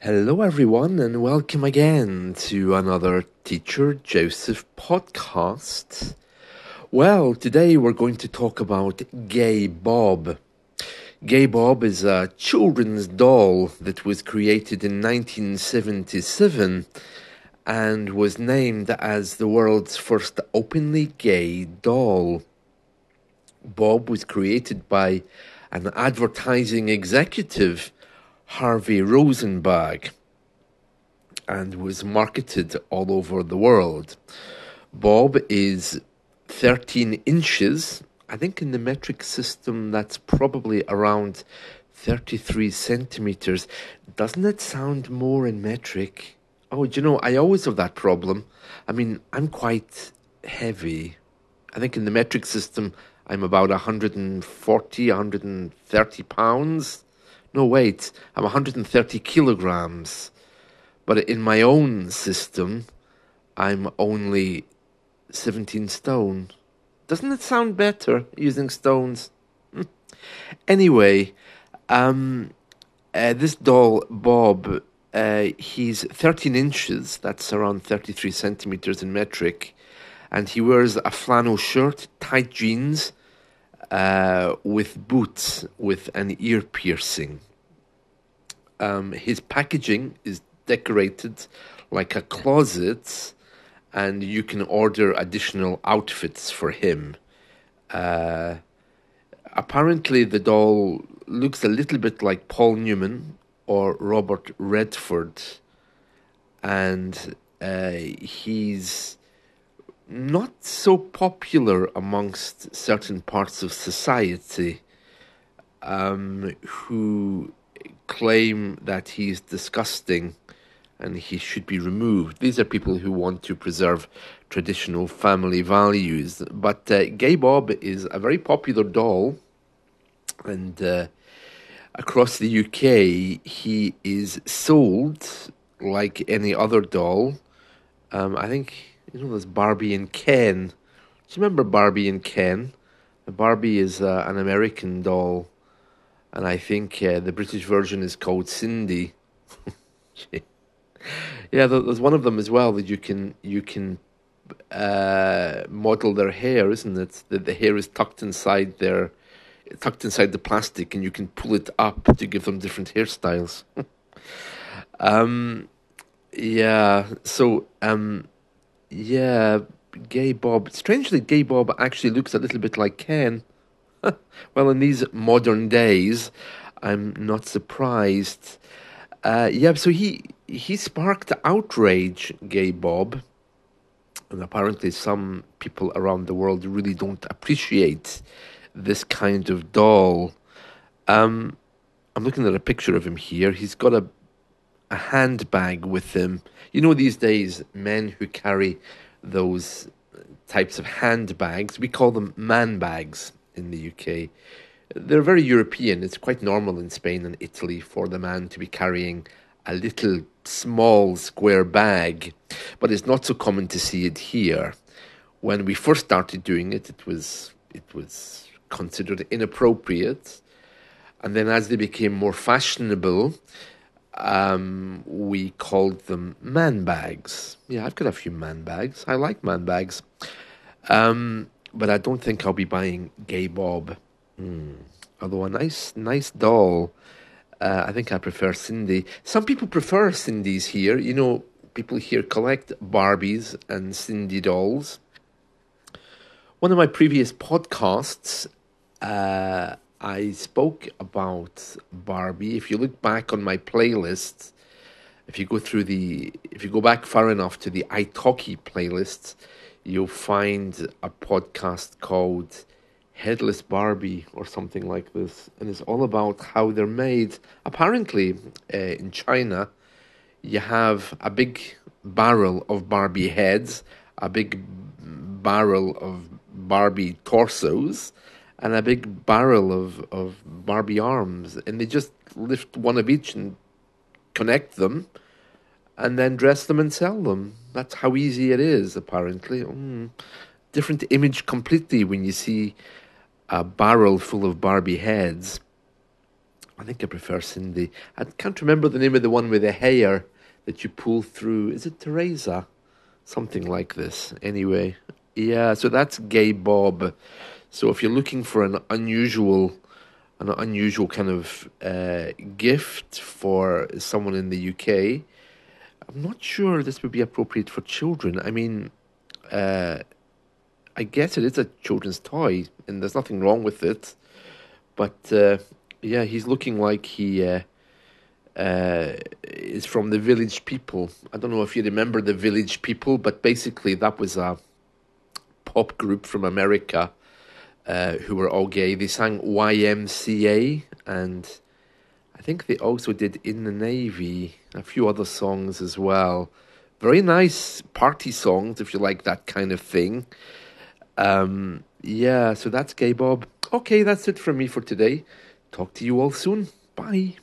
Hello, everyone, and welcome again to another Teacher Joseph podcast. Well, today we're going to talk about Gay Bob. Gay Bob is a children's doll that was created in 1977 and was named as the world's first openly gay doll. Bob was created by an advertising executive Harvey Rosenberg and was marketed all over the world. Bob is 13 inches. I think in the metric system that's probably around 33 centimeters. Doesn't it sound more in metric? Oh, do you know, I always have that problem. I mean, I'm quite heavy. I think in the metric system, I'm about 140, 130 pounds no, wait, I'm 130 kilograms. But in my own system, I'm only 17 stone. Doesn't it sound better using stones? Anyway, um, uh, this doll, Bob, uh, he's 13 inches, that's around 33 centimeters in metric, and he wears a flannel shirt, tight jeans, uh, with boots with an ear piercing. Um, his packaging is decorated like a closet, and you can order additional outfits for him. Uh, apparently, the doll looks a little bit like Paul Newman or Robert Redford, and uh, he's not so popular amongst certain parts of society um, who claim that he's disgusting and he should be removed. These are people who want to preserve traditional family values. But uh, Gay Bob is a very popular doll, and uh, across the UK, he is sold like any other doll. Um, I think you know there's Barbie and Ken. Do you remember Barbie and Ken? Barbie is uh, an American doll, and I think uh, the British version is called Sindy. yeah, there's one of them as well that you can you can uh, model their hair, isn't it? That the hair is tucked inside their tucked inside the plastic, and you can pull it up to give them different hairstyles. um, yeah. So um, yeah, Gay Bob. Strangely, Gay Bob actually looks a little bit like Ken. well, in these modern days, I'm not surprised. Uh, yeah, so he he sparked outrage, Gay Bob, and apparently some people around the world really don't appreciate this kind of doll. Um, I'm looking at a picture of him here. He's got a a handbag with them. You know, these days, men who carry those types of handbags, we call them man bags in the UK. They're very European. It's quite normal in Spain and Italy for the man to be carrying a little small square bag, but it's not so common to see it here. When we first started doing it, it was it was considered inappropriate, and then as they became more fashionable, um, we called them man bags. Yeah, I've got a few man bags. I like man bags. Um, but I don't think I'll be buying Gay Bob. Mm. Although a nice, nice doll. Uh, I think I prefer Sindy. Some people prefer Sindy's here. You know, people here collect Barbies and Sindy dolls. One of my previous podcasts, uh, I spoke about Barbie. If you look back on my playlist, if you go through the, if you go back far enough to the italki playlists, you'll find a podcast called Headless Barbie or something like this, and it's all about how they're made. Apparently, uh, in China, you have a big barrel of Barbie heads, a big barrel of Barbie torsos, and a big barrel of, of Barbie arms, and they just lift one of each and connect them and then dress them and sell them. That's how easy it is, apparently. Mm. Different image completely when you see a barrel full of Barbie heads. I think I prefer Sindy. I can't remember the name of the one with the hair that you pull through. Is it Teresa? Something like this. Anyway, yeah, so that's Gay Bob. So if you're looking for an unusual, an unusual kind of uh, gift for someone in the UK, I'm not sure this would be appropriate for children. I mean, uh, I guess it is a children's toy, and there's nothing wrong with it. But uh, yeah, he's looking like he uh, uh, is from the Village People. I don't know if you remember the Village People, but basically that was a pop group from America uh, who were all gay. They sang YMCA, and I think they also did In the Navy, a few other songs as well. Very nice party songs if you like that kind of thing. Um, yeah, so that's Gay Bob. Okay, that's it from me for today. Talk to you all soon. Bye.